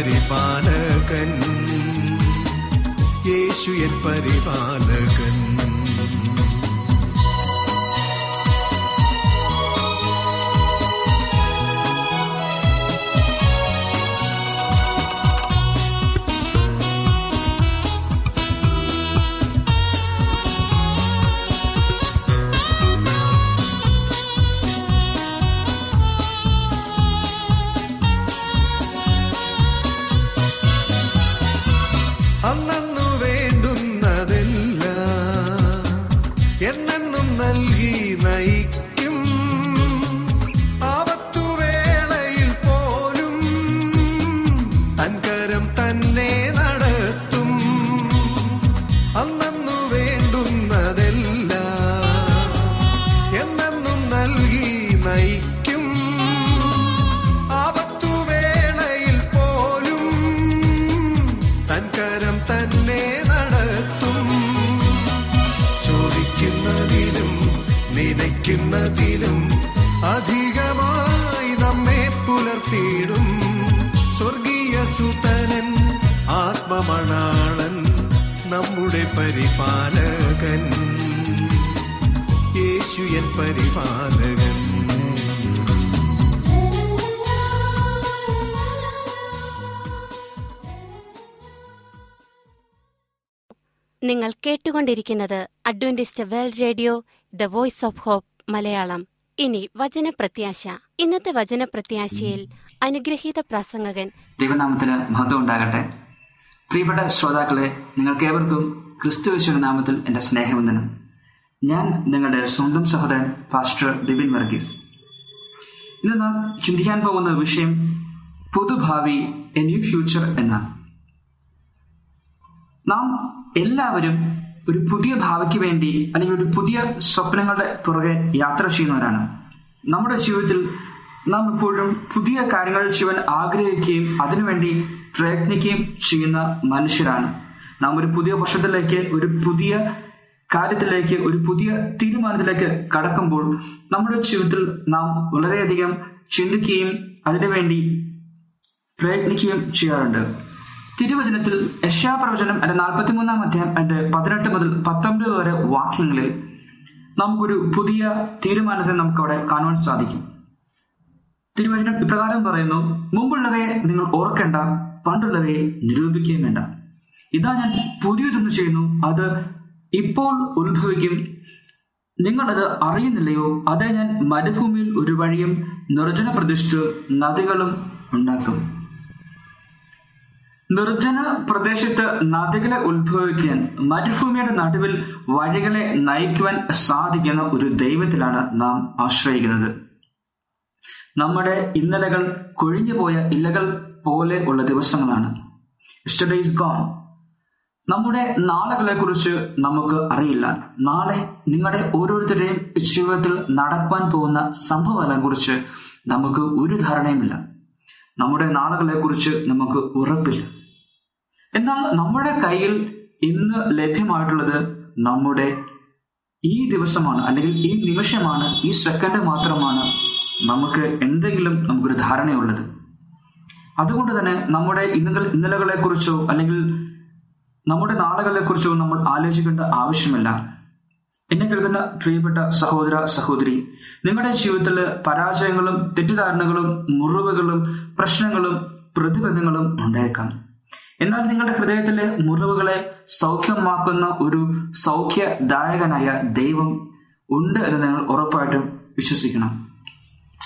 പരിപാലകൻ. യേശുയൻ പരിപാലകൻ. കേട്ടുകൊണ്ടിരിക്കുന്നത് Adventist World Radio the Voice of Hope Malayalam. ഇനി വചനപ്രത്യാശ. ഇന്നത്തെ വചനപ്രത്യാശയിൽ അനുഗ്രഹീത പ്രസംഗകൻ ദൈവനാമത്തിന് മഹത്വം ഉണ്ടാകട്ടെ. പ്രിയപ്പെട്ട ശ്രോതാക്കളെ നിങ്ങൾക്കേവർക്കും ക്രിസ്തുവിശുവിന്റെ നാമത്തിൽ എന്റെ സ്നേഹവന്ദനം. ഞാൻ നിങ്ങളുടെ സ്വന്തം സഹോദരൻ പാസ്റ്റർ ദിബിൻ വർഗീസ്. ഇന്ന് നാം ചിന്തിക്കാൻ പോകുന്ന വിഷയം പുതുഭാവി എ ന്യൂ ഫ്യൂച്ചർ എന്നാണ്. നാം എല്ലാവരും ഒരു പുതിയ ഭാവിക്ക് വേണ്ടി അല്ലെങ്കിൽ ഒരു പുതിയ സ്വപ്നങ്ങളുടെ പുറകെ യാത്ര ചെയ്യുന്നവരാണ്. നമ്മുടെ ജീവിതത്തിൽ നാം എപ്പോഴും പുതിയ കാര്യങ്ങൾ ചെയ്യാൻ ആഗ്രഹിക്കുകയും അതിനുവേണ്ടി പ്രയത്നിക്കുകയും ചെയ്യുന്ന മനുഷ്യരാണ്. നാം ഒരു പുതിയ വർഷത്തിലേക്ക് ഒരു പുതിയ കാര്യത്തിലേക്ക് ഒരു പുതിയ തീരുമാനത്തിലേക്ക് കടക്കുമ്പോൾ നമ്മുടെ ജീവിതത്തിൽ നാം വളരെയധികം ചിന്തിക്കുകയും അതിനുവേണ്ടി പ്രയത്നിക്കുകയും ചെയ്യാറുണ്ട്. തിരുവചനത്തിൽ യശാപ്രവചനം എന്റെ നാൽപ്പത്തിമൂന്നാം അധ്യായം എന്റെ പതിനെട്ട് മുതൽ പത്തൊമ്പത് വരെ വാക്യങ്ങളിൽ നമുക്കൊരു പുതിയ തീരുമാനത്തെ നമുക്കവിടെ കാണുവാൻ സാധിക്കും. തിരുവചനം ഇപ്രകാരം പറയുന്നു മുമ്പുള്ളവയെ നിങ്ങൾ ഓർക്കേണ്ട പണ്ടുള്ളവയെ നിരൂപിക്കുകയും വേണ്ട. ഇതാ ഞാൻ പുതിയതൊന്ന് ചെയ്യുന്നു അത് ഇപ്പോൾ ഉത്ഭവിക്കും. നിങ്ങളത് അറിയുന്നില്ലയോ? അതേ ഞാൻ മരുഭൂമിയിൽ ഒരു വഴിയും നിർജന പ്രതിഷ്ഠ നദികളും ഉണ്ടാക്കും. നിർജന പ്രദേശത്ത് നദികളെ ഉത്ഭവിക്കാൻ മരുഭൂമിയുടെ നടുവിൽ വഴികളെ നയിക്കുവാൻ സാധിക്കുന്ന ഒരു ദൈവത്തിലാണ് നാം ആശ്രയിക്കുന്നത്. നമ്മുടെ ഇന്നലകൾ കൊഴിഞ്ഞുപോയ ഇലകൾ പോലെ ഉള്ള ദിവസങ്ങളാണ്. ഗോൺ നമ്മുടെ നാളുകളെ കുറിച്ച് നമുക്ക് അറിയില്ല. നാളെ നിങ്ങളുടെ ഓരോരുത്തരുടെയും ജീവിതത്തിൽ നടക്കുവാൻ പോകുന്ന സംഭവങ്ങളെ കുറിച്ച് നമുക്ക് ഒരു ധാരണയുമില്ല. നമ്മുടെ നാളുകളെ കുറിച്ച് നമുക്ക് ഉറപ്പില്ല. എന്നാൽ നമ്മുടെ കയ്യിൽ ഇന്ന് ലഭ്യമായിട്ടുള്ളത് നമ്മുടെ ഈ ദിവസമാണ് അല്ലെങ്കിൽ ഈ നിമിഷമാണ് ഈ സെക്കൻഡ് മാത്രമാണ് നമുക്ക് എന്തെങ്കിലും നമുക്കൊരു ധാരണയുള്ളത്. അതുകൊണ്ട് തന്നെ നമ്മുടെ ഇന്നലെ ഇന്നലകളെ കുറിച്ചോ അല്ലെങ്കിൽ നമ്മുടെ നാളുകളെ കുറിച്ചോ നമ്മൾ ആലോചിക്കേണ്ട ആവശ്യമില്ല. എന്നെ കേൾക്കുന്ന പ്രിയപ്പെട്ട സഹോദര സഹോദരി നിങ്ങളുടെ ജീവിതത്തിൽ പരാജയങ്ങളും തെറ്റിദ്ധാരണകളും മുറിവുകളും പ്രശ്നങ്ങളും പ്രതിബന്ധങ്ങളും ഉണ്ടായേക്കാം. എന്നാൽ നിങ്ങളുടെ ഹൃദയത്തിലെ മുറിവുകളെ സൗഖ്യമാക്കുന്ന ഒരു സൗഖ്യദായകനായ ദൈവം ഉണ്ട് എന്ന് നിങ്ങൾ ഉറപ്പായിട്ടും വിശ്വസിക്കണം.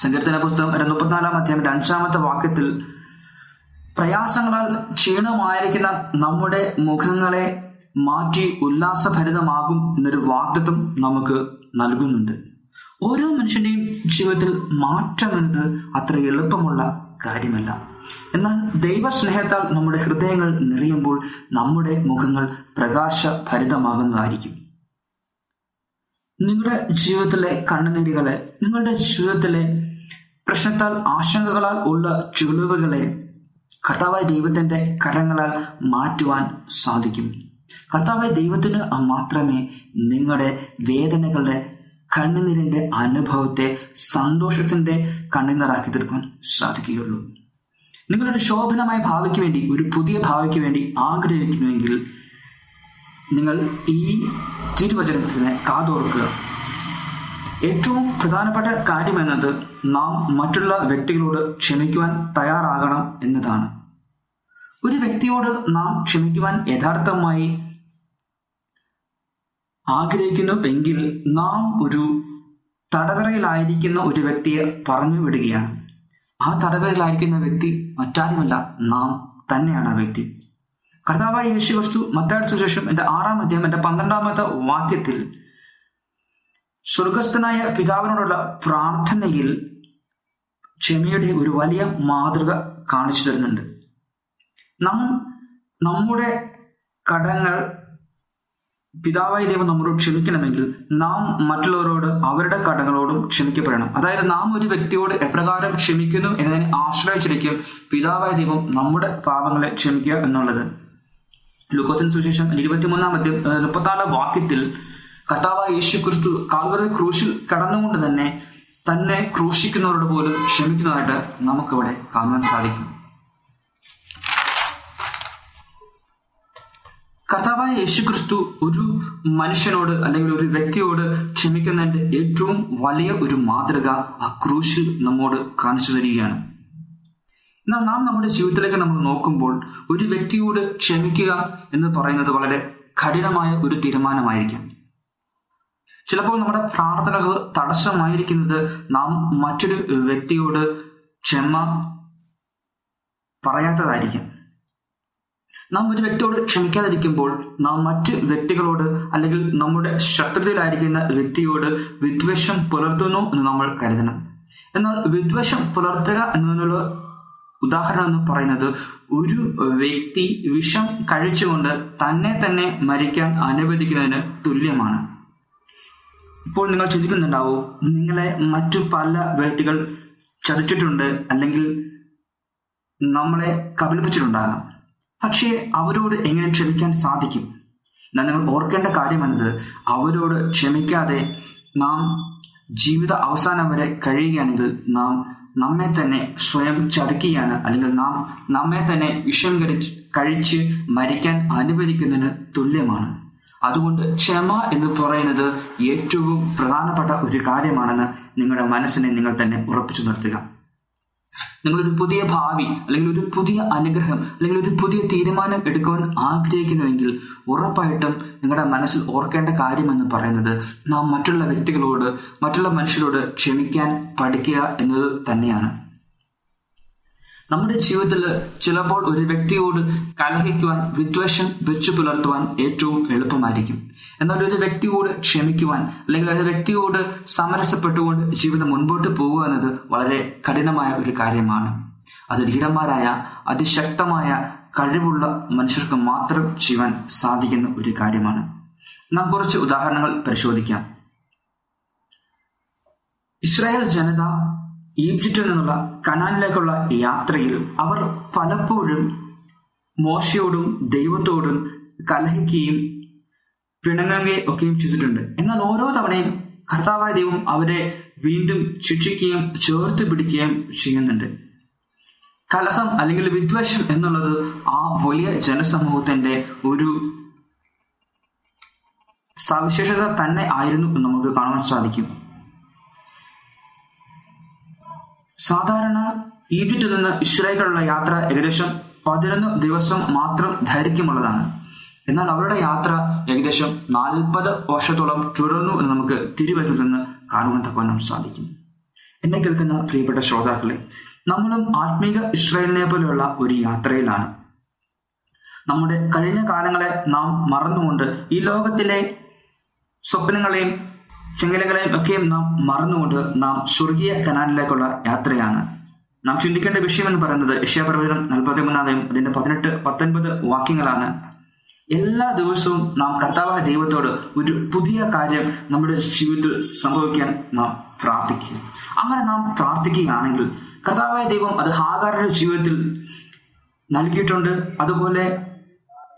സങ്കീർത്തന പുസ്തകം മുപ്പത്തിനാലാം അധ്യായം അഞ്ചാമത്തെ വാക്യത്തിൽ പ്രയാസങ്ങളാൽ ക്ഷീണമായിരിക്കുന്ന നമ്മുടെ മുഖങ്ങളെ മാറ്റി ഉല്ലാസഭരിതമാകും എന്നൊരു വാഗ്ദത്വം നമുക്ക് നൽകുന്നുണ്ട്. ഓരോ മനുഷ്യന്റെയും ജീവിതത്തിൽ മാറ്റം എന്നത് അത്ര എളുപ്പമുള്ള കാര്യമല്ല. എന്നാൽ ദൈവസ്നേഹത്താൽ നമ്മുടെ ഹൃദയങ്ങൾ നിറയുമ്പോൾ നമ്മുടെ മുഖങ്ങൾ പ്രകാശഭരിതമാകുന്നതായിരിക്കും. നിങ്ങളുടെ ജീവിതത്തിലെ കണ്ണുനീരുകളെ നിങ്ങളുടെ ജീവിതത്തിലെ പ്രശ്നത്താൽ ആശങ്കകളാൽ ഉള്ള ചുളിവുകളെ കർത്താവായ ദൈവത്തിന്റെ കരങ്ങളാൽ മാറ്റുവാൻ സാധിക്കും. കർത്താവായ ദൈവത്തിന് മാത്രമേ നിങ്ങളുടെ വേദനകളുടെ കണ്ണുനീരിന്റെ അനുഭവത്തെ സന്തോഷത്തിന്റെ കണ്ണുനീറാക്കി തീർക്കാൻ സാധിക്കുകയുള്ളൂ. നിങ്ങളൊരു ശോഭനമായ ഭാവിക്ക് വേണ്ടി ഒരു പുതിയ ഭാവിക്ക് വേണ്ടി ആഗ്രഹിക്കുന്നുവെങ്കിൽ നിങ്ങൾ ഈ തിരുവചനത്തിന് കാതോർക്കുക. ഏറ്റവും പ്രധാനപ്പെട്ട കാര്യം എന്നത് നാം മറ്റുള്ള വ്യക്തികളോട് ക്ഷമിക്കുവാൻ തയ്യാറാകണം എന്നതാണ്. ഒരു വ്യക്തിയോട് നാം ക്ഷമിക്കുവാൻ യഥാർത്ഥമായി ആഗ്രഹിക്കുന്നു എങ്കിൽ നാം ഒരു തടവറയിലായിരിക്കുന്ന ഒരു വ്യക്തിയെ പറഞ്ഞു വിടുകയാണ്. ആ തടവറയിലായിരിക്കുന്ന വ്യക്തി മറ്റാരുമല്ല നാം തന്നെയാണ് ആ വ്യക്തി. കർത്താവായ യേശു വസ്തു മത്താട് സുശേഷം എന്റെ ആറാം അധ്യായം എന്റെ പന്ത്രണ്ടാമത്തെ വാക്യത്തിൽ സ്വർഗസ്ഥനായ പിതാവിനോടുള്ള പ്രാർത്ഥനയിൽ ക്ഷമയുടെ ഒരു വലിയ മാതൃക കാണിച്ചു തരുന്നുണ്ട്. നാം നമ്മുടെ കടങ്ങൾ പിതാവായ ദൈവം നമ്മളോട് ക്ഷമിക്കണമെങ്കിൽ നാം മറ്റുള്ളവരോട് അവരുടെ കടങ്ങളോടും ക്ഷമിക്കപ്പെടണം. അതായത് നാം ഒരു വ്യക്തിയോട് എപ്രകാരം ക്ഷമിക്കുന്നു എന്നതിനെ ആശ്രയിച്ചിരിക്കും പിതാവായ ദൈവം നമ്മുടെ പാപങ്ങളെ ക്ഷമിക്കുക എന്നുള്ളത്. ലൂക്കോസിന് സുശേഷം ഇരുപത്തിമൂന്നാം അധ്യയം മുപ്പത്തിനാലാം വാക്യത്തിൽ കർത്താവായ യേശു ക്രിസ്തു കാൽവറി ക്രൂശിൽ കടന്നുകൊണ്ട് തന്നെ തന്നെ ക്രൂശിക്കുന്നവരോട് പോലും ക്ഷമിക്കുന്നതായിട്ട് നമുക്കിവിടെ കാണുവാൻ സാധിക്കും. കർത്താവായ യേശു ക്രിസ്തു ഒരു മനുഷ്യനോട് അല്ലെങ്കിൽ ഒരു വ്യക്തിയോട് ക്ഷമിക്കുന്നതിന്റെ ഏറ്റവും വലിയ ഒരു മാതൃക ആ ക്രൂശിൽ നമ്മോട് കാണിച്ചു തരികയാണ്. എന്നാൽ നാം നമ്മുടെ ജീവിതത്തിലേക്ക് നമ്മൾ നോക്കുമ്പോൾ ഒരു വ്യക്തിയോട് ക്ഷമിക്കുക എന്ന് പറയുന്നത് വളരെ കഠിനമായ ഒരു തീരുമാനമായിരിക്കാം. ചിലപ്പോൾ നമ്മുടെ പ്രാർത്ഥനകൾ തടസ്സമായിരിക്കുന്നത് നാം മറ്റൊരു വ്യക്തിയോട് ക്ഷമ പറയാത്തതായിരിക്കും. നാം ഒരു വ്യക്തിയോട് ക്ഷമിക്കാതിരിക്കുമ്പോൾ നാം മറ്റ് വ്യക്തികളോട് അല്ലെങ്കിൽ നമ്മുടെ ശത്രുതയിലായിരിക്കുന്ന വ്യക്തിയോട് വിദ്വേഷം പുലർത്തുന്നു എന്ന് നമ്മൾ കരുതണം. എന്നാൽ വിദ്വേഷം പുലർത്തുക എന്നതിനുള്ള ഉദാഹരണം എന്ന് പറയുന്നത് ഒരു വ്യക്തി വിഷം കഴിച്ചുകൊണ്ട് തന്നെ തന്നെ മരിക്കാൻ അനുവദിക്കുന്നതിന് തുല്യമാണ്. ഇപ്പോൾ നിങ്ങൾ ചിന്തിക്കുന്നുണ്ടാവോ നിങ്ങളെ മറ്റു പല വ്യക്തികൾ ചതിച്ചിട്ടുണ്ട് അല്ലെങ്കിൽ നമ്മളെ കബളിപ്പിച്ചിട്ടുണ്ടാകാം. പക്ഷേ അവരോട് എങ്ങനെ ക്ഷമിക്കാൻ സാധിക്കും? എന്നാൽ നിങ്ങൾ ഓർക്കേണ്ട കാര്യം എന്നത് അവരോട് ക്ഷമിക്കാതെ നാം ജീവിത അവസാനം വരെ കഴിയുകയാണെങ്കിൽ നാം നമ്മെ തന്നെ സ്വയം ചതുക്കുകയാണ് അല്ലെങ്കിൽ നാം നമ്മെ തന്നെ വിഷം കഴിച്ച് കഴിച്ച് മരിക്കാൻ അനുവദിക്കുന്നതിന് തുല്യമാണ്. അതുകൊണ്ട് ക്ഷമ എന്ന് പറയുന്നത് ഏറ്റവും പ്രധാനപ്പെട്ട ഒരു കാര്യമാണെന്ന് നിങ്ങളുടെ മനസ്സിനെ നിങ്ങൾ തന്നെ ഉറപ്പിച്ചു നിർത്തുക. നിങ്ങളൊരു പുതിയ ഭാവി അല്ലെങ്കിൽ ഒരു പുതിയ അനുഗ്രഹം അല്ലെങ്കിൽ ഒരു പുതിയ തീരുമാനം എടുക്കുവാൻ ആഗ്രഹിക്കുന്നുവെങ്കിൽ ഉറപ്പായിട്ടും നിങ്ങളുടെ മനസ്സിൽ ഓർക്കേണ്ട കാര്യം എന്ന് പറയുന്നത് നാം മറ്റുള്ള വ്യക്തികളോട് മറ്റുള്ള മനുഷ്യരോട് ക്ഷമിക്കാൻ പഠിക്കുക എന്നത് തന്നെയാണ്. നമ്മുടെ ജീവിതത്തിൽ ചിലപ്പോൾ ഒരു വ്യക്തിയോട് കലഹിക്കുവാൻ വിദ്വേഷം വെച്ചു പുലർത്തുവാൻ ഏറ്റവും എളുപ്പമായിരിക്കും. എന്നാൽ ഒരു വ്യക്തിയോട് ക്ഷമിക്കുവാൻ അല്ലെങ്കിൽ ഒരു വ്യക്തിയോട് സമരസപ്പെട്ടുകൊണ്ട് ജീവിതം മുൻപോട്ട് പോകുക എന്നത് വളരെ കഠിനമായ ഒരു കാര്യമാണ്. അത് ധീരന്മാരായ അതിശക്തമായ കഴിവുള്ള മനുഷ്യർക്ക് മാത്രം ചെയ്യുവാൻ സാധിക്കുന്ന ഒരു കാര്യമാണ്. നാം കുറച്ച് ഉദാഹരണങ്ങൾ പരിശോധിക്കാം. ഇസ്രായേൽ ജനത ഈജിപ്തിൽ നിന്നുള്ള കനാനിലേക്കുള്ള യാത്രയിൽ അവർ പലപ്പോഴും മോശയോടും ദൈവത്തോടും കലഹിക്കുകയും പിണങ്ങുകയും ഒക്കെയും ചെയ്തിട്ടുണ്ട്. എന്നാൽ ഓരോ തവണയും കർത്താവായ ദൈവം അവരെ വീണ്ടും ശിക്ഷിക്കുകയും ചേർത്ത് പിടിക്കുകയും ചെയ്യുന്നുണ്ട്. കലഹം അല്ലെങ്കിൽ വിദ്വേഷം എന്നുള്ളത് ആ വലിയ ജനസമൂഹത്തിന്റെ ഒരു സവിശേഷത തന്നെ ആയിരുന്നു നമുക്ക് കാണാൻ സാധിക്കും. സാധാരണ ഈജിപ്തിൽ നിന്ന് ഇസ്രായേലിലുള്ള യാത്ര ഏകദേശം പതിനൊന്ന് ദിവസം മാത്രം ദൈർഘ്യമുള്ളതാണ്. എന്നാൽ അവരുടെ യാത്ര ഏകദേശം നാൽപ്പത് വർഷത്തോളം തുടർന്നു എന്ന് നമുക്ക് തിരുവറ്റിൽ നിന്ന് കാണുവാൻ തക്കവണ്ണം സാധിക്കും. എന്നെ കേൾക്കുന്ന പ്രിയപ്പെട്ട ശ്രോതാക്കളെ നമ്മളും ആത്മീക ഇസ്രായേലിനെ പോലെയുള്ള ഒരു യാത്രയിലാണ്. നമ്മുടെ കഴിഞ്ഞ കാലങ്ങളെ നാം മറന്നുകൊണ്ട് ഈ ലോകത്തിലെ സ്വപ്നങ്ങളെയും ചെങ്കലകളെയും ഒക്കെയും നാം മറന്നുകൊണ്ട് നാം സ്വർഗീയ കനാലിലേക്കുള്ള യാത്രയാണ്. നാം ചിന്തിക്കേണ്ട വിഷയം എന്ന് പറയുന്നത് യശ്യാപ്രവചനം നാൽപ്പത്തി മൂന്നാമതെയും അതിന്റെ പതിനെട്ട് പത്തൊൻപത് വാക്യങ്ങളാണ്. എല്ലാ ദിവസവും നാം കർത്താവായ ദൈവത്തോട് ഒരു പുതിയ കാര്യം നമ്മുടെ ജീവിതത്തിൽ സംഭവിക്കാൻ നാം പ്രാർത്ഥിക്കുക അങ്ങനെ നാം പ്രാർത്ഥിക്കുകയാണെങ്കിൽ കർത്താവായ ദൈവം അത് ഹാഗാരുടെ ജീവിതത്തിൽ നൽകിയിട്ടുണ്ട്. അതുപോലെ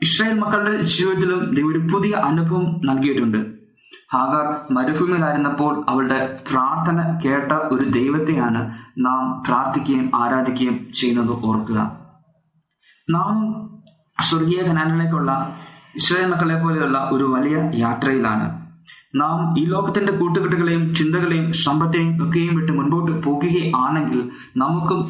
ഇസ്രായേൽ മക്കളുടെ ജീവിതത്തിലും ദൈവം ഒരു പുതിയ അനുഭവം നൽകിയിട്ടുണ്ട്. ഹാഗാർ മരുഭൂമിയിലായിരുന്നപ്പോൾ അവളുടെ പ്രാർത്ഥന കേട്ട ഒരു ദൈവത്തെയാണ് നാം പ്രാർത്ഥിക്കുകയും ആരാധിക്കുകയും ചെയ്യുന്നത് ഓർക്കുക. നാം സ്വർഗീയ ഖനാനിലേക്കുള്ള ഇസ്രായേൽ മക്കളെ പോലെയുള്ള ഒരു വലിയ യാത്രയിലാണ്. നാം ഈ ലോകത്തിന്റെ കൂട്ടുകെട്ടുകളെയും ചിന്തകളെയും സമ്പത്തെയും ഒക്കെയും വിട്ട് മുൻപോട്ട് പോകുകയാണെങ്കിൽ നമുക്കും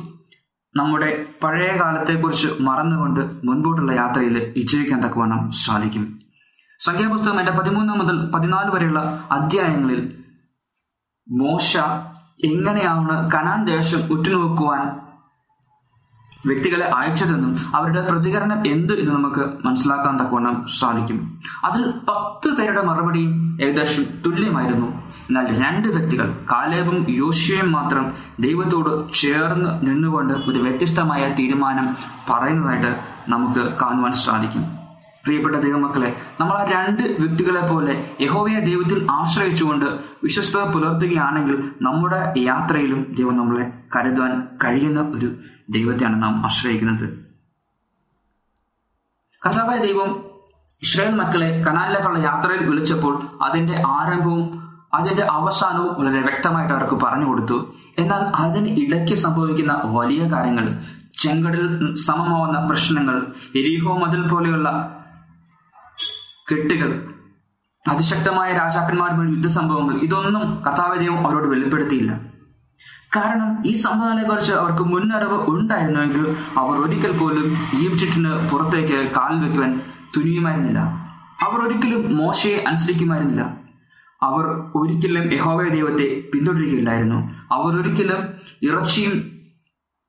നമ്മുടെ പഴയ കാലത്തെക്കുറിച്ച് മറന്നുകൊണ്ട് മുൻപോട്ടുള്ള യാത്രയിൽ വിജയിക്കാൻ തക്കവണ്ണം സാധിക്കും. സംഖ്യാപുസ്തകം എന്റെ പതിമൂന്ന് മുതൽ പതിനാല് വരെയുള്ള അധ്യായങ്ങളിൽ മോശ എങ്ങനെയാണ് കനാൻ ദേശം ഉറ്റുനോക്കുവാൻ വ്യക്തികളെ അയച്ചതെന്നും അവരുടെ പ്രതികരണം എന്ത് എന്ന് നമുക്ക് മനസ്സിലാക്കാൻ തക്കവണ്ണം സാധിക്കും. അതിൽ പത്ത് പേരുടെ മറുപടി ഏകദേശം തുല്യമായിരുന്നു. എന്നാൽ രണ്ട് വ്യക്തികൾ കാലേബും യോശുവയും മാത്രം ദൈവത്തോട് ചേർന്ന് നിന്നുകൊണ്ട് ഒരു വ്യത്യസ്തമായ തീരുമാനം പറയുന്നതായിട്ട് നമുക്ക് കാണുവാൻ സാധിക്കും. പ്രിയപ്പെട്ട ദൈവമക്കളെ നമ്മൾ ആ രണ്ട് വ്യക്തികളെ പോലെ യഹോവയെ ദൈവത്തിൽ ആശ്രയിച്ചുകൊണ്ട് വിശ്വസ്തത പുലർത്തുകയാണെങ്കിൽ നമ്മുടെ യാത്രയിലും ദൈവം നമ്മളെ കരുതാൻ കഴിയുന്ന ഒരു ദൈവത്തെയാണ് നാം ആശ്രയിക്കുന്നത്. കർത്താവായ ദൈവം ഇസ്രായേൽ മക്കളെ കനാലിലേക്കുള്ള യാത്രയിൽ വിളിച്ചപ്പോൾ അതിന്റെ ആരംഭവും അതിന്റെ അവസാനവും വളരെ വ്യക്തമായിട്ട് അവർക്ക് പറഞ്ഞു കൊടുത്തു. എന്നാൽ അതിന് ഇടയ്ക്ക് സംഭവിക്കുന്ന വലിയ കാര്യങ്ങൾ ചെങ്കടൽ സമമാവുന്ന പ്രശ്നങ്ങൾ എരിഹോ മതിൽ പോലെയുള്ള കെട്ടുകൾ അതിശക്തമായ രാജാക്കന്മാരുമായി യുദ്ധസംഭവങ്ങൾ ഇതൊന്നും കർത്താവ് ദൈവം അവരോട് വെളിപ്പെടുത്തിയില്ല. കാരണം ഈ സംഭവങ്ങളെ കുറിച്ച് അവർക്ക് മുന്നറിവ് ഉണ്ടായിരുന്നുവെങ്കിൽ അവർ ഒരിക്കൽ പോലും ഈജിപ്തിന് പുറത്തേക്ക് കാൽ വെക്കുവാൻ തുനിയുമായിരുന്നില്ല. അവർ ഒരിക്കലും മോശയെ അനുസരിക്കുമായിരുന്നില്ല. അവർ ഒരിക്കലും യഹോവ ദൈവത്തെ പിന്തുടരുകയില്ലായിരുന്നു. അവർ ഒരിക്കലും ഇറച്ചിയും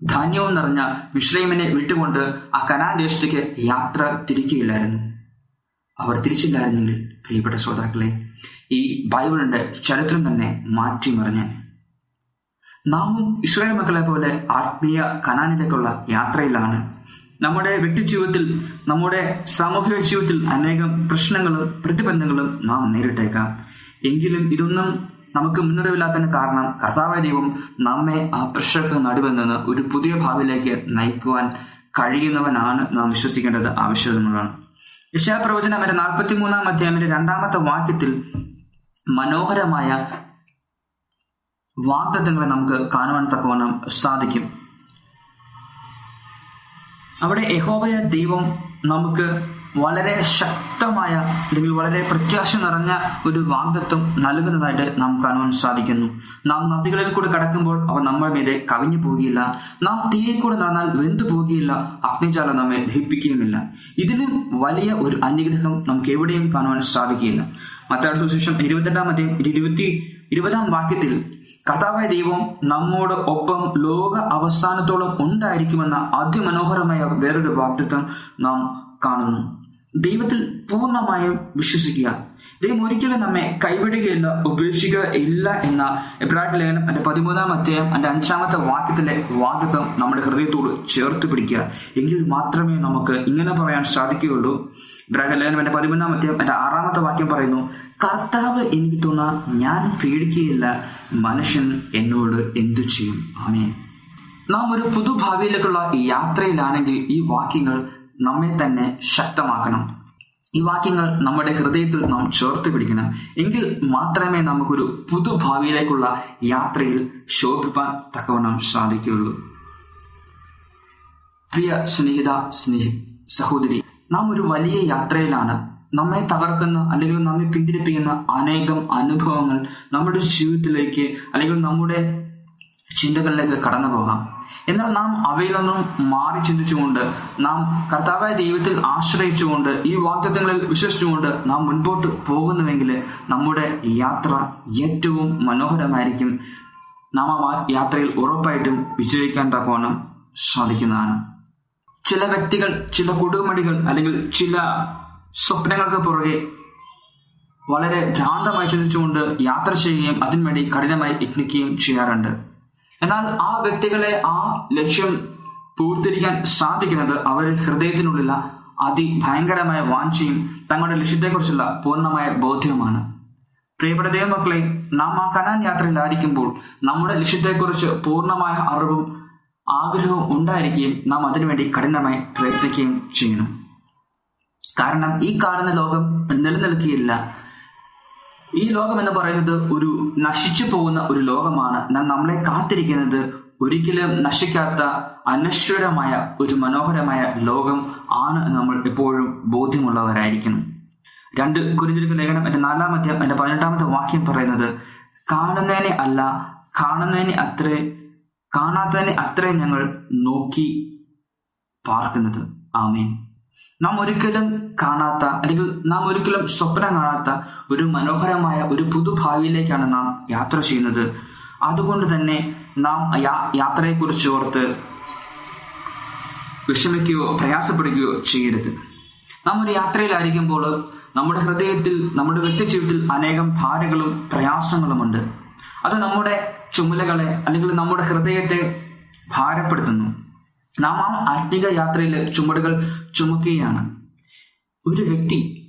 ധാന്യവും നിറഞ്ഞ വിശ്രമിനെ വിട്ടുകൊണ്ട് ആ കനാൻ ദേശത്തേക്ക് യാത്ര തിരിക്കുകയില്ലായിരുന്നു. അവർ തിരിച്ചില്ലായിരുന്നെങ്കിൽ പ്രിയപ്പെട്ട ശ്രോതാക്കളെ ഈ ബൈബിളിന്റെ ചരിത്രം തന്നെ മാറ്റിമറിഞ്ഞ്. നാമും ഇസ്രായേൽ മക്കളെ പോലെ ആത്മീയ കനാനിലേക്കുള്ള യാത്രയിലാണ്. നമ്മുടെ വ്യക്തിജീവിതത്തിൽ നമ്മുടെ സാമൂഹിക ജീവിതത്തിൽ അനേകം പ്രശ്നങ്ങളും പ്രതിബന്ധങ്ങളും നാം നേരിട്ടേക്കാം. എങ്കിലും ഇതൊന്നും നമുക്ക് മുന്നറിവില്ലാത്തതിന് കാരണം കർത്താവായ ദൈവം നമ്മെ ആ പ്രഷർക്ക് നടുവിൽ നിന്ന് ഒരു പുതിയ ഭാവിയിലേക്ക് നയിക്കുവാൻ കഴിയുന്നവനാണ് നാം വിശ്വസിക്കേണ്ടത് ആവശ്യമുള്ളതാണ്. യശാപ്രവചനം എന്റെ നാൽപ്പത്തി മൂന്നാം അധ്യായത്തിന്റെ രണ്ടാമത്തെ വാക്യത്തിൽ മനോഹരമായ വാഗ്ദത്തങ്ങളെ നമുക്ക് കാണുവാൻ തക്കവണ്ണം സാധിക്കും. അവിടെ യഹോബയ ദൈവം നമുക്ക് വളരെ ശക്തമായ അല്ലെങ്കിൽ വളരെ പ്രത്യാശ നിറഞ്ഞ ഒരു വാഗ്ദത്വം നൽകുന്നതായിട്ട് നാം കാണുവാൻ സാധിക്കുന്നു. നാം നദികളിൽ കൂടെ കടക്കുമ്പോൾ അവ നമ്മുടെ മീതെ കവിഞ്ഞു പോകുകയില്ല നാം തീയിൽ കൂടെ നടന്നാൽ വെന്തു പോകുകയില്ല അഗ്നിജാലം നമ്മെ ദഹിപ്പിക്കുകയുമില്ല. ഇതിലും വലിയ ഒരു അനുഗ്രഹം നമുക്ക് എവിടെയും കാണുവാൻ സാധിക്കുകയില്ല. മത്താട് സുശേഷം ഇരുപത്തെട്ടാം അധ്യയം ഇരുപത്തി ഇരുപതാം വാക്യത്തിൽ കർത്താവായ ദൈവം നമ്മോട് ഒപ്പം ലോക അവസാനത്തോളം ഉണ്ടായിരിക്കുമെന്ന അതിമനോഹരമായ വേറൊരു വാഗ്ദത്വം നാം കാണുന്നു. ദൈവത്തിൽ പൂർണമായും വിശ്വസിക്കുക. ദൈവം ഒരിക്കലും നമ്മെ കൈവിടുകയില്ല ഉപേക്ഷിക്കുക ഇല്ല എന്ന എബ്രാഹിം ലേഖനം എന്റെ പതിമൂന്നാം അധ്യായം എന്റെ അഞ്ചാമത്തെ വാക്യത്തിലെ വാക്യത്വം നമ്മുടെ ഹൃദയത്തോട് ചേർത്ത് പിടിക്കുക. എങ്കിൽ മാത്രമേ നമുക്ക് ഇങ്ങനെ പറയാൻ സാധിക്കുകയുള്ളൂ. ഇബ്രാഹിം ലേഖനം എന്റെ പതിമൂന്നാം അധ്യായം എന്റെ ആറാമത്തെ വാക്യം പറയുന്നു കർത്താവ് എനിക്ക് തോന്നാ ഞാൻ പേടിക്കുകയില്ല. മനുഷ്യൻ എന്നോട് എന്തു ചെയ്യും? ആമേൻ. നാം ഒരു പുതുഭാവിയിലേക്കുള്ള യാത്രയിലാണെങ്കിൽ ഈ വാക്യങ്ങൾ നമ്മെ തന്നെ ശക്തമാക്കണം. ഈ വാക്യങ്ങൾ നമ്മുടെ ഹൃദയത്തിൽ നാം ചേർത്ത് പിടിക്കണം. എങ്കിൽ മാത്രമേ നമുക്കൊരു പുതുഭാവിയിലേക്കുള്ള യാത്രയിൽ ശോഭിപ്പാൻ തക്കവണ്ണം സാധിക്കുകയുള്ളൂ. പ്രിയ സ്നേഹിത സ്നേഹി സഹോദരി നാം ഒരു വലിയ യാത്രയിലാണ്. നമ്മെ തകർക്കുന്ന അല്ലെങ്കിൽ നമ്മെ പിന്തിരിപ്പിക്കുന്ന അനേകം അനുഭവങ്ങൾ നമ്മുടെ ജീവിതത്തിലേക്ക് അല്ലെങ്കിൽ നമ്മുടെ ചിന്തകളിലേക്ക് കടന്നു പോകാം എന്നാൽ നാം അവയിൽ നിന്നും മാറി ചിന്തിച്ചുകൊണ്ട് നാം കർത്താവായ ദൈവത്തിൽ ആശ്രയിച്ചുകൊണ്ട് ഈ വാക്തത്വങ്ങളിൽ വിശ്വസിച്ചുകൊണ്ട് നാം മുൻപോട്ട് പോകുന്നുവെങ്കിൽ നമ്മുടെ യാത്ര ഏറ്റവും മനോഹരമായിരിക്കും. നാം ആ യാത്രയിൽ ഉറപ്പായിട്ടും വിജയിക്കാൻ തക്കവണ്ണം സാധിക്കുന്നതാണ്. ചില വ്യക്തികൾ ചില കുടുംബടികൾ അല്ലെങ്കിൽ ചില സ്വപ്നങ്ങൾക്ക് പുറകെ വളരെ ഭ്രാന്തമായി ചിന്തിച്ചുകൊണ്ട് യാത്ര ചെയ്യുകയും അതിനുവേണ്ടി കഠിനമായി യത്നിക്കുകയും ചെയ്യാറുണ്ട്. എന്നാൽ ആ വ്യക്തികളെ ആ ലക്ഷ്യം പൂർത്തിരിക്കാൻ സാധിക്കുന്നത് അവരുടെ ഹൃദയത്തിനുള്ളിലുള്ള അതിഭയങ്കരമായ വാഞ്ചയും തങ്ങളുടെ ലക്ഷ്യത്തെക്കുറിച്ചുള്ള പൂർണമായ ബോധ്യവുമാണ്. പ്രിയപ്പെട്ട ദൈവമക്കളെ നാം ആ കനാൻ യാത്രയിലായിരിക്കുമ്പോൾ നമ്മുടെ ലക്ഷ്യത്തെക്കുറിച്ച് പൂർണമായ അറിവും ആഗ്രഹവും ഉണ്ടായിരിക്കുകയും നാം അതിനുവേണ്ടി കഠിനമായി പ്രയത്നിക്കുകയും ചെയ്യണം. കാരണം ഈ കാണുന്ന ലോകം നിലനിൽക്കുകയില്ല ഈ ലോകം എന്ന് പറയുന്നത് ഒരു നശിച്ചു പോകുന്ന ഒരു ലോകമാണ്. എന്നാൽ നമ്മളെ കാത്തിരിക്കുന്നത് ഒരിക്കലും നശിക്കാത്ത അനശ്വരമായ ഒരു മനോഹരമായ ലോകം ആണ് നമ്മൾ എപ്പോഴും ബോധ്യമുള്ളവരായിരിക്കണം. രണ്ട് കുരിഞ്ചിരിക്കുന്ന ലേഖനം എന്റെ നാലാമത്തെ എന്റെ പതിനെട്ടാമത്തെ വാക്യം പറയുന്നത് കാണുന്നതിനെ അല്ല കാണുന്നതിനെ അത്രേ കാണാത്തതിനെ അത്രേ ഞങ്ങൾ നോക്കി പാർക്കുന്നത്. ആമേൻ. നാം ഒരിക്കലും കാണാത്ത അല്ലെങ്കിൽ നാം ഒരിക്കലും സ്വപ്നം കാണാത്ത ഒരു മനോഹരമായ ഒരു പുതുഭാവിയിലേക്കാണ് നാം യാത്ര ചെയ്യുന്നത്. അതുകൊണ്ട് തന്നെ നാം യാ യാത്രയെക്കുറിച്ച് ഓർത്ത് വിഷമിക്കുകയോ പ്രയാസപ്പെടുകയോ ചെയ്യരുത്. നാം ഒരു യാത്രയിലായിരിക്കുമ്പോൾ നമ്മുടെ ഹൃദയത്തിൽ നമ്മുടെ വ്യക്തിജീവിതത്തിൽ അനേകം ഭാരങ്ങളും പ്രയാസങ്ങളുമുണ്ട് അത് നമ്മുടെ ചുമലകളെ അല്ലെങ്കിൽ നമ്മുടെ ഹൃദയത്തെ ഭാരപ്പെടുത്തുന്നു. നാം ആ ആത്മിക യാത്രയിൽ ചുമടുകൾ ചുമക്കുകയാണ്. ഒരു വ്യക്തി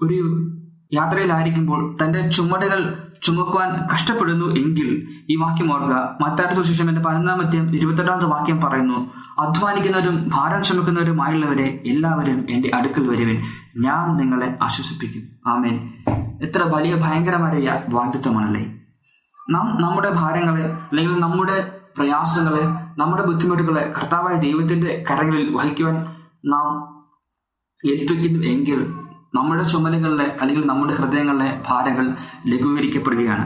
ഒരു യാത്രയിലായിരിക്കുമ്പോൾ തന്റെ ചുമടുകൾ ചുമക്കുവാൻ കഷ്ടപ്പെടുന്നു എങ്കിൽ ഈ വാക്യം ഓർക്കുക. മത്താട്ട് സുശേഷം എന്റെ പതിനൊന്നാമത്തെയും ഇരുപത്തെട്ടാമത്തെ വാക്യം പറയുന്നു അധ്വാനിക്കുന്നവരും ഭാരം ചുമക്കുന്നവരുമായുള്ളവരെ എല്ലാവരും എന്റെ അടുക്കൽ വരുവിൻ. ഞാൻ നിങ്ങളെ ആശ്വസിപ്പിക്കും. ആമേൻ. എത്ര വലിയ ഭയങ്കരമായ വാഗ്ദത്വമാണല്ലേ നാം നമ്മുടെ ഭാരങ്ങളെ അല്ലെങ്കിൽ നമ്മുടെ പ്രയാസങ്ങളെ നമ്മുടെ ബുദ്ധിമുട്ടുകളെ കർത്താവായ ദൈവത്തിന്റെ കരങ്ങളിൽ വഹിക്കുവാൻ നാം ഏൽപ്പിക്കുന്നു എങ്കിൽ നമ്മുടെ ചുമലുകളിലെ അല്ലെങ്കിൽ നമ്മുടെ ഹൃദയങ്ങളിലെ ഭാരങ്ങൾ ലഘൂകരിക്കപ്പെടുകയാണ്.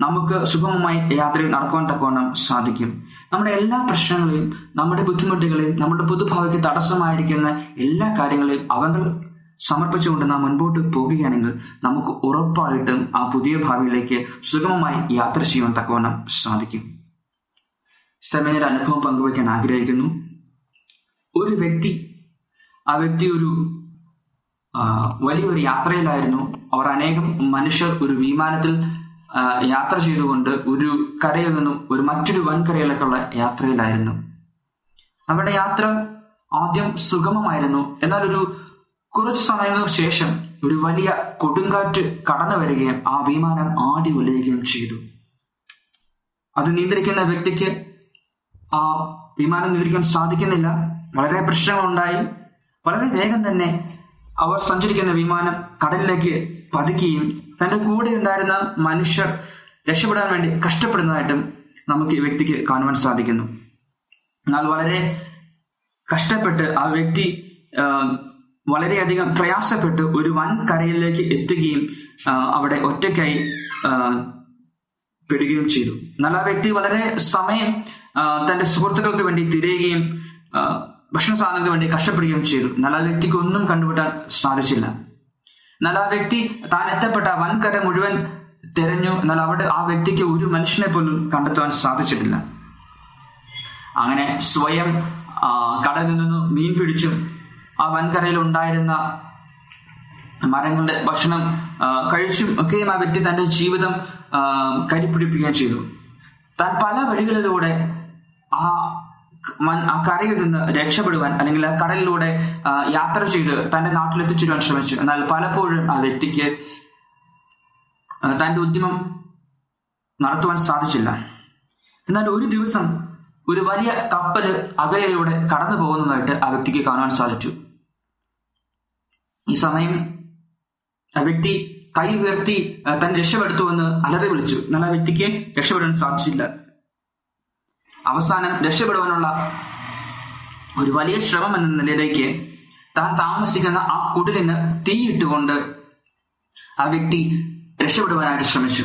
നമുക്ക് സുഗമമായി യാത്രയിൽ നടക്കുവാൻ തക്കവണ്ണം സാധിക്കും. നമ്മുടെ എല്ലാ പ്രശ്നങ്ങളെയും നമ്മുടെ ബുദ്ധിമുട്ടുകളെയും നമ്മുടെ പുതുഭാവിക്ക് തടസ്സമായിരിക്കുന്ന എല്ലാ കാര്യങ്ങളെയും അവങ്ങൾ സമർപ്പിച്ചുകൊണ്ട് നാം മുൻപോട്ട് പോവുകയാണെങ്കിൽ നമുക്ക് ഉറപ്പായിട്ടും ആ പുതിയ ഭാവിയിലേക്ക് സുഗമമായി യാത്ര ചെയ്യുവാൻ തക്കവണ്ണം സാധിക്കും. സമയനൊരു അനുഭവം പങ്കുവയ്ക്കാൻ ആഗ്രഹിക്കുന്നു. ഒരു വ്യക്തി ആ വ്യക്തി ഒരു വലിയൊരു യാത്രയിലായിരുന്നു. അവർ അനേകം മനുഷ്യർ ഒരു വിമാനത്തിൽ യാത്ര ചെയ്തുകൊണ്ട് ഒരു കരയിൽ നിന്നും ഒരു മറ്റൊരു വൻകരയിലേക്കുള്ള യാത്രയിലായിരുന്നു. അവരുടെ യാത്ര ആദ്യം സുഗമമായിരുന്നു. എന്നാൽ ഒരു കുറച്ചു സമയങ്ങൾക്ക് ശേഷം ഒരു വലിയ കൊടുങ്കാറ്റ് കടന്നു വരികയും ആ വിമാനം ആടി ഉലയുകയും ചെയ്തു. അത് നിയന്ത്രിക്കുന്ന വ്യക്തിക്ക് ആ വിമാനം വിവരിക്കാൻ സാധിക്കുന്നില്ല. വളരെ പ്രശ്നങ്ങളുണ്ടായി. വളരെ വേഗം തന്നെ അവർ സഞ്ചരിക്കുന്ന വിമാനം കടലിലേക്ക് പതുക്കുകയും തന്റെ കൂടെ ഉണ്ടായിരുന്ന മനുഷ്യർ രക്ഷപ്പെടാൻ വേണ്ടി കഷ്ടപ്പെടുന്നതായിട്ടും നമുക്ക് ഈ വ്യക്തിക്ക് കാണുവാൻ സാധിക്കുന്നു. എന്നാൽ വളരെ കഷ്ടപ്പെട്ട് ആ വ്യക്തി വളരെയധികം പ്രയാസപ്പെട്ട് ഒരു വൻ കരയിലേക്ക് എത്തുകയും അവിടെ ഒറ്റയ്ക്കായി പെടുകയും ചെയ്തു. എന്നാൽ ആ വ്യക്തി വളരെ സമയം തന്റെ സുഹൃത്തുക്കൾക്ക് വേണ്ടി തിരയുകയും ഭക്ഷണ സാധനങ്ങൾക്ക് വേണ്ടി കഷ്ടപ്പെടുകയും ചെയ്തു. ആ വ്യക്തിക്ക് ഒന്നും കണ്ടുപിടാൻ സാധിച്ചില്ല. എന്നാൽ ആ വ്യക്തി താൻ എത്തപ്പെട്ട വൻകര മുഴുവൻ തിരഞ്ഞു. എന്നാൽ അവിടെ ആ വ്യക്തിക്ക് ഒരു മനുഷ്യനെ പോലും കണ്ടെത്തുവാൻ സാധിച്ചിട്ടില്ല. അങ്ങനെ സ്വയം കടലിൽ നിന്ന് മീൻ പിടിച്ചും ആ വൻകരയിൽ ഉണ്ടായിരുന്ന മരങ്ങളുടെ ഭക്ഷണം കഴിച്ചും ഒക്കെയും ആ വ്യക്തി തന്റെ ജീവിതം കരിപ്പിടിപ്പിക്കുകയും ചെയ്തു. താൻ പല വഴികളിലൂടെ ആ ആ കരയിൽ നിന്ന് രക്ഷപ്പെടുവാൻ അല്ലെങ്കിൽ ആ കടലിലൂടെ യാത്ര ചെയ്ത് തന്റെ നാട്ടിലെത്തിച്ചിരുവാൻ ശ്രമിച്ചു. എന്നാൽ പലപ്പോഴും ആ വ്യക്തിക്ക് തന്റെ ഉദ്യമം നടത്തുവാൻ സാധിച്ചില്ല. എന്നാൽ ഒരു ദിവസം ഒരു വലിയ കപ്പൽ അകലയിലൂടെ കടന്നു പോകുന്നതായിട്ട് ആ വ്യക്തിക്ക് കാണുവാൻ സാധിച്ചു. ഈ സമയം ആ വ്യക്തി കൈ ഉയർത്തി തന്നെ രക്ഷപ്പെടുത്തുവെന്ന് അലറി വിളിച്ചു. എന്നാൽ ആ വ്യക്തിക്ക് രക്ഷപ്പെടാൻ സാധിച്ചില്ല. അവസാനം രക്ഷപ്പെടുവാനുള്ള ഒരു വലിയ ശ്രമം എന്ന നിലയിലേക്ക് താൻ താമസിക്കുന്ന ആ കുടിലിന് തീയിട്ടുകൊണ്ട് ആ വ്യക്തി രക്ഷപ്പെടുവാനായിട്ട് ശ്രമിച്ചു.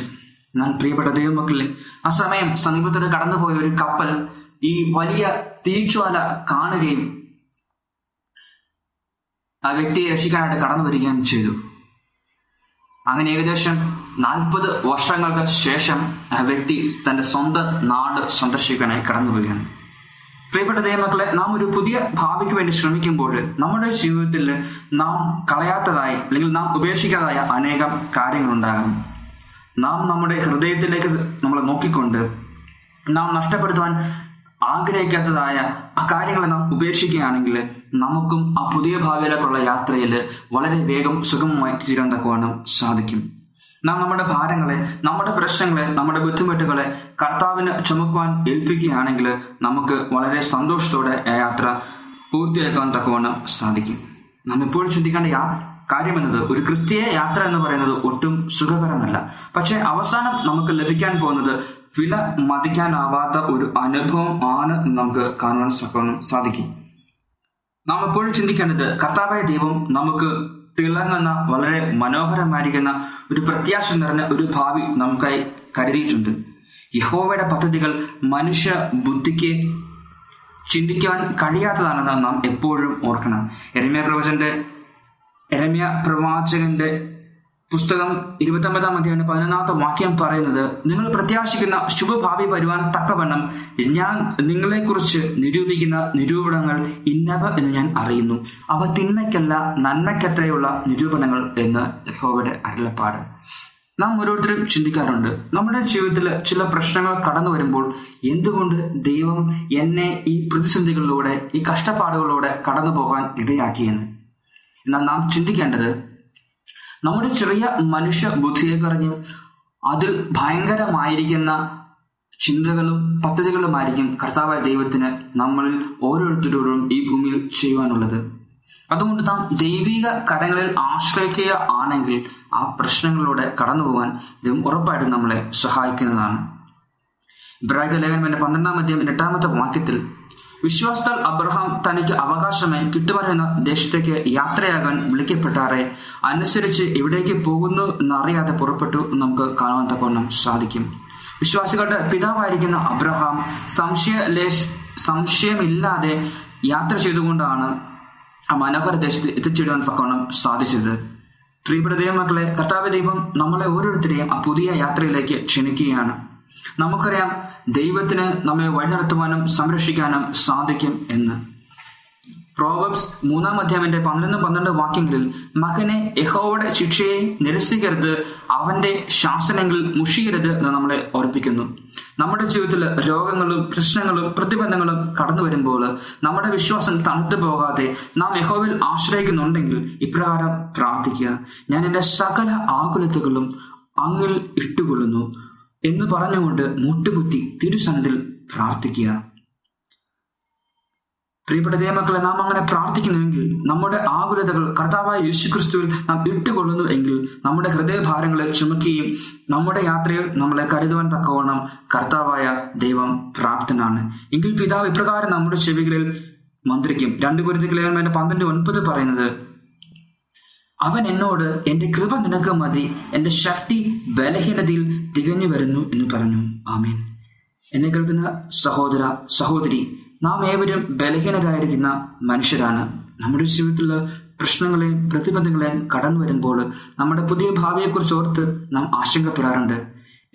എന്നാൽ പ്രിയപ്പെട്ട ദൈവമക്കളിൽ ആ സമയം സമീപത്തോട് കടന്നുപോയ ഒരു കപ്പൽ ഈ വലിയ തീജ്വാല കാണുകയും ആ വ്യക്തിയെ രക്ഷിക്കാനായിട്ട് കടന്നു വരികയും ചെയ്തു. അങ്ങനെ ഏകദേശം നാൽപ്പത് വർഷങ്ങൾക്ക് ശേഷം ആ വ്യക്തി തന്റെ സ്വന്തം നാട് സന്ദർശിക്കാനായി കടന്നു വരികയാണ് പ്രിയപ്പെട്ട ദൈവമക്കളെ നാം ഒരു പുതിയ ഭാവിക്ക് വേണ്ടി ശ്രമിക്കുമ്പോൾ നമ്മുടെ ജീവിതത്തിൽ നാം കളയാത്തതായി അല്ലെങ്കിൽ നാം ഉപേക്ഷിക്കാതായ അനേകം കാര്യങ്ങളുണ്ടാകും. നാം നമ്മുടെ ഹൃദയത്തിലേക്ക് നമ്മൾ നോക്കിക്കൊണ്ട് നാം നഷ്ടപ്പെടുത്തുവാൻ ആഗ്രഹിക്കാത്തതായ ആ കാര്യങ്ങളെ നാം ഉപേക്ഷിക്കുകയാണെങ്കിൽ നമുക്കും ആ പുതിയ ഭാവിയിലേക്കുള്ള യാത്രയിൽ വളരെ വേഗം സുഗമമായി തീരാൻ തക്കുവാനും സാധിക്കും. നാം നമ്മുടെ ഭാരങ്ങളെ നമ്മുടെ പ്രശ്നങ്ങളെ നമ്മുടെ ബുദ്ധിമുട്ടുകളെ കർത്താവിന് ചുമക്കുവാൻ ഏൽപ്പിക്കുകയാണെങ്കിൽ നമുക്ക് വളരെ സന്തോഷത്തോടെ യാത്ര പൂർത്തിയാക്കാൻ തക്കവണ്ണം സാധിക്കും. നാം ഇപ്പോൾ ചിന്തിക്കേണ്ട യാ കാര്യം എന്നത് ഒരു ക്രിസ്തീയ യാത്ര എന്ന് പറയുന്നത് ഒട്ടും സുഖകരമല്ല. പക്ഷേ അവസാനം നമുക്ക് ലഭിക്കാൻ പോകുന്നത് വില മതിക്കാനാവാത്ത ഒരു അനുഭവം ആണ് നമുക്ക് കാണുവാൻ സാധിക്കും. നാം എപ്പോഴും ചിന്തിക്കേണ്ടത് കർത്താവായ ദൈവം നമുക്ക് തിളങ്ങുന്ന വളരെ മനോഹരമായിരിക്കുന്ന ഒരു പ്രത്യാശ നിറഞ്ഞ ഒരു ഭാവി നമുക്കായി കരുതിയിട്ടുണ്ട്. യഹോവയുടെ പദ്ധതികൾ മനുഷ്യ ബുദ്ധിക്ക് ചിന്തിക്കാൻ കഴിയാത്തതാണെന്ന് നാം എപ്പോഴും ഓർക്കണം. എരമ്യ പ്രവചന്റെ എരമ്യ പ്രവാചകന്റെ പുസ്തകം ഇരുപത്തൊമ്പതാം അധ്യായം പതിനൊന്നാമത്തെ വാക്യം പറയുന്നത് നിങ്ങൾ പ്രത്യാശിക്കുന്ന ശുഭഭാവി വരുവാൻ തക്കവണ്ണം ഞാൻ നിങ്ങളെക്കുറിച്ച് നിരൂപിക്കുന്ന നിരൂപണങ്ങൾ ഇന്നവ എന്ന് ഞാൻ അറിയുന്നു. അവ തിന്മയ്ക്കല്ല നന്മയ്ക്കത്രയുള്ള നിരൂപണങ്ങൾ എന്ന് യഹോവയുടെ അരുളപ്പാട്. നാം ഓരോരുത്തരും ചിന്തിക്കാറുണ്ട് നമ്മുടെ ജീവിതത്തിൽ ചില പ്രശ്നങ്ങൾ കടന്നു വരുമ്പോൾ എന്തുകൊണ്ട് ദൈവം എന്നെ ഈ പ്രതിസന്ധികളിലൂടെ ഈ കഷ്ടപ്പാടുകളിലൂടെ കടന്നു പോകാൻ ഇടയാക്കിയെന്ന്? എന്നാൽ നാം ചിന്തിക്കേണ്ടത് നമ്മുടെ ചെറിയ മനുഷ്യ ബുദ്ധിയെ കറിഞ്ഞ് അതിൽ ഭയങ്കരമായിരിക്കുന്ന ചിന്തകളും പദ്ധതികളുമായിരിക്കും കർത്താവായ ദൈവത്തിന് നമ്മളിൽ ഓരോരുത്തരോടും ഈ ഭൂമിയിൽ ചെയ്യുവാനുള്ളത്. അതുകൊണ്ട് നാം ദൈവിക കരങ്ങളിൽ ആശ്രയിക്കുക ആണെങ്കിൽ ആ പ്രശ്നങ്ങളിലൂടെ കടന്നു പോകാൻ ദൈവം ഉറപ്പായിട്ടും നമ്മളെ സഹായിക്കുന്നതാണ്. ഇബ്രാഹിം ലേഖനം എന്റെ പന്ത്രണ്ടാം അധ്യായം എട്ടാമത്തെ വാക്യത്തിൽ വിശ്വാസത്താൽ അബ്രഹാം തനിക്ക് അവകാശമായി കിട്ടുവാനെന്ന ദേശത്തേക്ക് യാത്രയാകാൻ വിളിക്കപ്പെട്ടാറെ. അനുസരിച്ച് എവിടേക്ക് പോകുന്നു എന്നറിയാതെ പുറപ്പെട്ടു നമുക്ക് കാണുവാൻ തക്കവണ്ണം സാധിക്കും. വിശ്വാസികളുടെ പിതാവായിരിക്കുന്ന അബ്രഹാം സംശയ സംശയമില്ലാതെ യാത്ര ചെയ്തുകൊണ്ടാണ് ആ മനോഹര ദേശത്ത് എത്തിച്ചേരുവാൻ തക്കവണ്ണം സാധിച്ചത്. പ്രിയപ്രദേവ മക്കളെ കർത്താവ് ദൈവം നമ്മളെ ഓരോരുത്തരെയും ആ പുതിയ യാത്രയിലേക്ക് ക്ഷണിക്കുകയാണ്. നമുക്കറിയാം ദൈവത്തിന് നമ്മെ വഴി നടത്തുവാനും സംരക്ഷിക്കാനും സാധിക്കും എന്ന്. പ്രോവബ്സ് മൂന്നാം അധ്യായന്റെ പന്ത്രണ്ടും പന്ത്രണ്ട് വാക്യങ്ങളിൽ മകനെ യഹോവയുടെ ശിക്ഷയെ നിരസിക്കരുത് അവന്റെ ശാസനങ്ങളിൽ മുഷിയരുത് എന്ന് നമ്മളെ ഓർപ്പിക്കുന്നു. നമ്മുടെ ജീവിതത്തിൽ രോഗങ്ങളും പ്രശ്നങ്ങളും പ്രതിബന്ധങ്ങളും കടന്നു വരുമ്പോൾ നമ്മുടെ വിശ്വാസം തണുത്തു പോകാതെ നാം യഹോവിൽ ആശ്രയിക്കുന്നുണ്ടെങ്കിൽ ഇപ്രകാരം പ്രാർത്ഥിക്കുക. ഞാൻ എന്റെ സകല ആകുലതകളും അങ്ങിൽ ഇട്ടുകൊള്ളുന്നു. എന്ന് പറഞ്ഞുകൊണ്ട് മുട്ടുകുത്തി തിരുസനത്തിൽ പ്രാർത്ഥിക്കുക. പ്രിയപ്പെട്ട ദേവമക്കളെ നാം അങ്ങനെ പ്രാർത്ഥിക്കുന്നുവെങ്കിൽ നമ്മുടെ ആകുലതകൾ കർത്താവായ യേശുക്രിസ്തുവിൽ നാം ഇട്ടുകൊള്ളുന്നു എങ്കിൽ നമ്മുടെ ഹൃദയഭാരങ്ങളെ ചുമക്കുകയും നമ്മുടെ യാത്രയിൽ നമ്മളെ കരുതുവാൻ തക്കവണ്ണം കർത്താവായ ദൈവം പ്രാപ്തനാണ്. എങ്കിൽ പിതാവ് ഇപ്രകാരം നമ്മുടെ ചെവികളിൽ മന്ത്രിക്കും. രണ്ടു ഗുരുതികളെ പന്ത്രണ്ട് ഒൻപത് പറയുന്നത് അവൻ എന്നോട് എന്റെ കൃപ നിനക്ക് മതി. എന്റെ ശക്തി ബലഹീനതയിൽ തികഞ്ഞു വരുന്നു എന്ന് പറഞ്ഞു. ആമേൻ. എന്നെ കേൾക്കുന്ന സഹോദര സഹോദരി നാം ഏവരും ബലഹീനരായിരിക്കുന്ന മനുഷ്യരാണ്. നമ്മുടെ ജീവിതത്തിലുള്ള പ്രശ്നങ്ങളെയും പ്രതിബന്ധങ്ങളെയും കടന്നു വരുമ്പോൾ നമ്മുടെ പുതിയ ഭാവിയെക്കുറിച്ച് ഓർത്ത് നാം ആശങ്കപ്പെടാറുണ്ട്.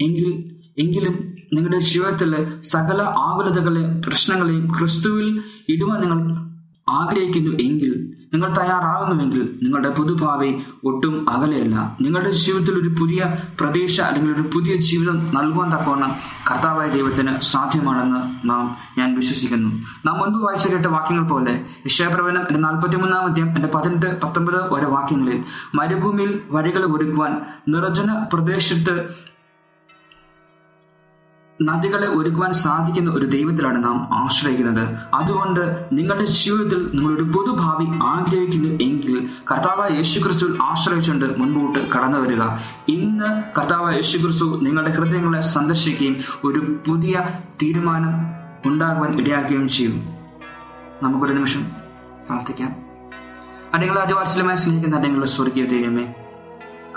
എങ്കിൽ എങ്കിലും നിങ്ങളുടെ ജീവിതത്തിലെ സകല ആകുലതകളെയും പ്രശ്നങ്ങളെയും ക്രിസ്തുവിൽ ഇടുവാൻ നിങ്ങൾ ആഗ്രഹിക്കുന്നു എങ്കിൽ നിങ്ങൾ തയ്യാറാകുന്നുവെങ്കിൽ നിങ്ങളുടെ പുതുഭാവി ഒട്ടും അകലെയല്ല. നിങ്ങളുടെ ജീവിതത്തിൽ ഒരു പുതിയ പ്രതീക്ഷ അല്ലെങ്കിൽ ഒരു പുതിയ ജീവിതം നൽകുവാൻ തക്കവണ്ണം കർത്താവായ ദൈവത്തിന് സാധ്യമാണെന്ന് നാം ഞാൻ വിശ്വസിക്കുന്നു. നാം മുൻപ് വായിച്ച കേട്ട വാക്യങ്ങൾ പോലെ യശയപ്രവനം എന്റെ നാൽപ്പത്തിമൂന്നാം അധ്യായം എന്റെ പതിനെട്ട് പത്തൊമ്പത് വരെ വാക്യങ്ങളിൽ മരുഭൂമിയിൽ വഴികൾ ഒരുക്കുവാൻ നിർജന പ്രദേശത്ത് നദികളെ ഒരുക്കുവാൻ സാധിക്കുന്ന ഒരു ദൈവത്തിലാണ് നാം ആശ്രയിക്കുന്നത്. അതുകൊണ്ട് നിങ്ങളുടെ ജീവിതത്തിൽ നിങ്ങൾ ഒരു പൊതുഭാവി ആഗ്രഹിക്കുന്നു എങ്കിൽ കർത്താവ് യേശു ക്രിസ്തു ആശ്രയിച്ചുകൊണ്ട് മുൻപോട്ട് കടന്നു വരിക. ഇന്ന് കർത്താവ് യേശു ക്രിസ്തു നിങ്ങളുടെ ഹൃദയങ്ങളെ സന്ദർശിക്കുകയും ഒരു പുതിയ തീരുമാനം ഉണ്ടാകുവാൻ ഇടയാക്കുകയും ചെയ്യും. നമുക്കൊരു നിമിഷം പ്രാർത്ഥിക്കാം. അടങ്ങളെ അതിവാത്സല്യമായി സ്നേഹിക്കുന്ന അടങ്ങളെ സ്വർഗീയ ദൈവമേ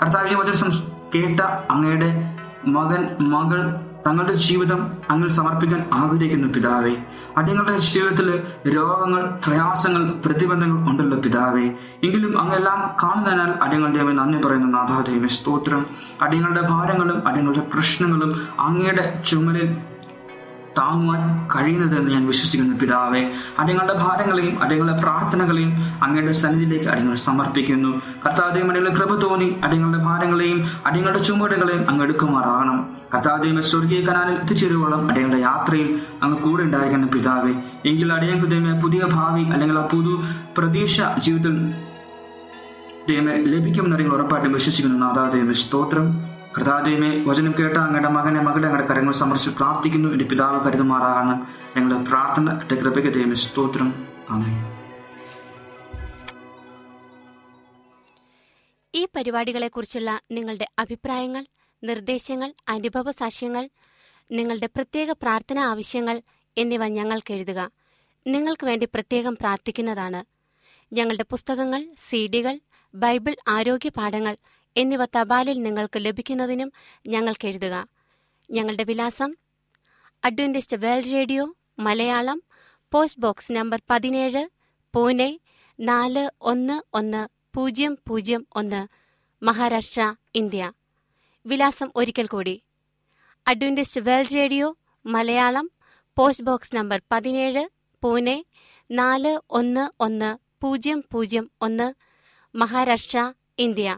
കർത്താവിനെ കേട്ട അങ്ങയുടെ മകൻ മകൾ തങ്ങളുടെ ജീവിതം അങ്ങൾ സമർപ്പിക്കാൻ ആഗ്രഹിക്കുന്നു പിതാവേ അടിയങ്ങളുടെ ജീവിതത്തിൽ രോഗങ്ങൾ പ്രയാസങ്ങൾ പ്രതിബന്ധങ്ങൾ ഉണ്ടല്ലോ പിതാവേ. എങ്കിലും അങ്ങെല്ലാം കാണുന്നതിനാൽ അടിയങ്ങളുടെ ദൈവം നന്ദി പറയുന്നു. നാഥാദേവി സ്തോത്രം. അടിയങ്ങളുടെ ഭാരങ്ങളും അടിയങ്ങളുടെ പ്രശ്നങ്ങളും അങ്ങയുടെ ചുമലിൽ താങ്ങുവാൻ കഴിയുന്നതെന്ന് ഞാൻ വിശ്വസിക്കുന്നു പിതാവെ. അടിയങ്ങളുടെ ഭാരങ്ങളെയും അടിയങ്ങളുടെ പ്രാർത്ഥനകളെയും അങ്ങയുടെ സന്നിധിയിലേക്ക് അടിയങ്ങൾ സമർപ്പിക്കുന്നു. കർത്താദേവം അടിയുടെ കൃപ തോന്നി അടിയങ്ങളുടെ ഭാരങ്ങളെയും അടിയങ്ങളുടെ ചുമടുകളെയും അങ്ങ് എടുക്കുമാറാകണം. കർത്താദേവ സ്വർഗീയ കനാലിൽ എത്തിച്ചേരുവോളം അടിയങ്ങളുടെ യാത്രയിൽ അങ്ങ് കൂടെ ഉണ്ടായിരിക്കണം പിതാവെ. എങ്കിൽ അടിയങ്ങൾക്ക് ദൈവമേ പുതിയ ഭാവി അല്ലെങ്കിൽ ആ പുതു പ്രതീക്ഷ ജീവിതത്തിൽ ദൈവമേ ലഭിക്കുമെന്ന് അടിയങ്ങൾ ഉറപ്പായിട്ടും വിശ്വസിക്കുന്നു. നാഥാദേവ സ്തോത്രം. കർത്താദൈവമേ വചനം കേട്ട അങ്ങയുടെ മകനെ മകളെ അങ്ങയുടെ കരങ്ങൾ സമർപ്പിച്ച് പ്രാർത്ഥിക്കുന്നു. എന്റെ പിതാവ് കരുതുമാറാകണം ഞങ്ങളുടെ പ്രാർത്ഥന കിട്ടിയ കൃപയ്ക്ക് ദൈവമേ സ്തോത്രം. ആമേ ഈ പരിപാടികളെക്കുറിച്ചുള്ള നിങ്ങളുടെ അഭിപ്രായങ്ങൾ നിർദ്ദേശങ്ങൾ അനുഭവ സാക്ഷ്യങ്ങൾ നിങ്ങളുടെ പ്രത്യേക പ്രാർത്ഥന ആവശ്യങ്ങൾ എന്നിവ ഞങ്ങൾക്ക് എഴുതുക. നിങ്ങൾക്ക് വേണ്ടി പ്രത്യേകം പ്രാർത്ഥിക്കുന്നതാണ്. ഞങ്ങളുടെ പുസ്തകങ്ങൾ സീഡികൾ ബൈബിൾ ആരോഗ്യ പാഠങ്ങൾ എന്നിവ തപാലിൽ നിങ്ങൾക്ക് ലഭിക്കുന്നതിനും ഞങ്ങൾക്ക് എഴുതുക. ഞങ്ങളുടെ വിലാസം Adventist World Radio Malayalam post box number പതിനേഴ് പൂനെ നാല് ഒന്ന് ഒന്ന് പൂജ്യം പൂജ്യം ഒന്ന് മഹാരാഷ്ട്ര ഇന്ത്യ. വിലാസം ഒരിക്കൽ കൂടി. Adventist World Radio Malayalam post box number പതിനേഴ് പൂനെ നാല് ഒന്ന് ഒന്ന് പൂജ്യം പൂജ്യം ഒന്ന് മഹാരാഷ്ട്ര ഇന്ത്യ.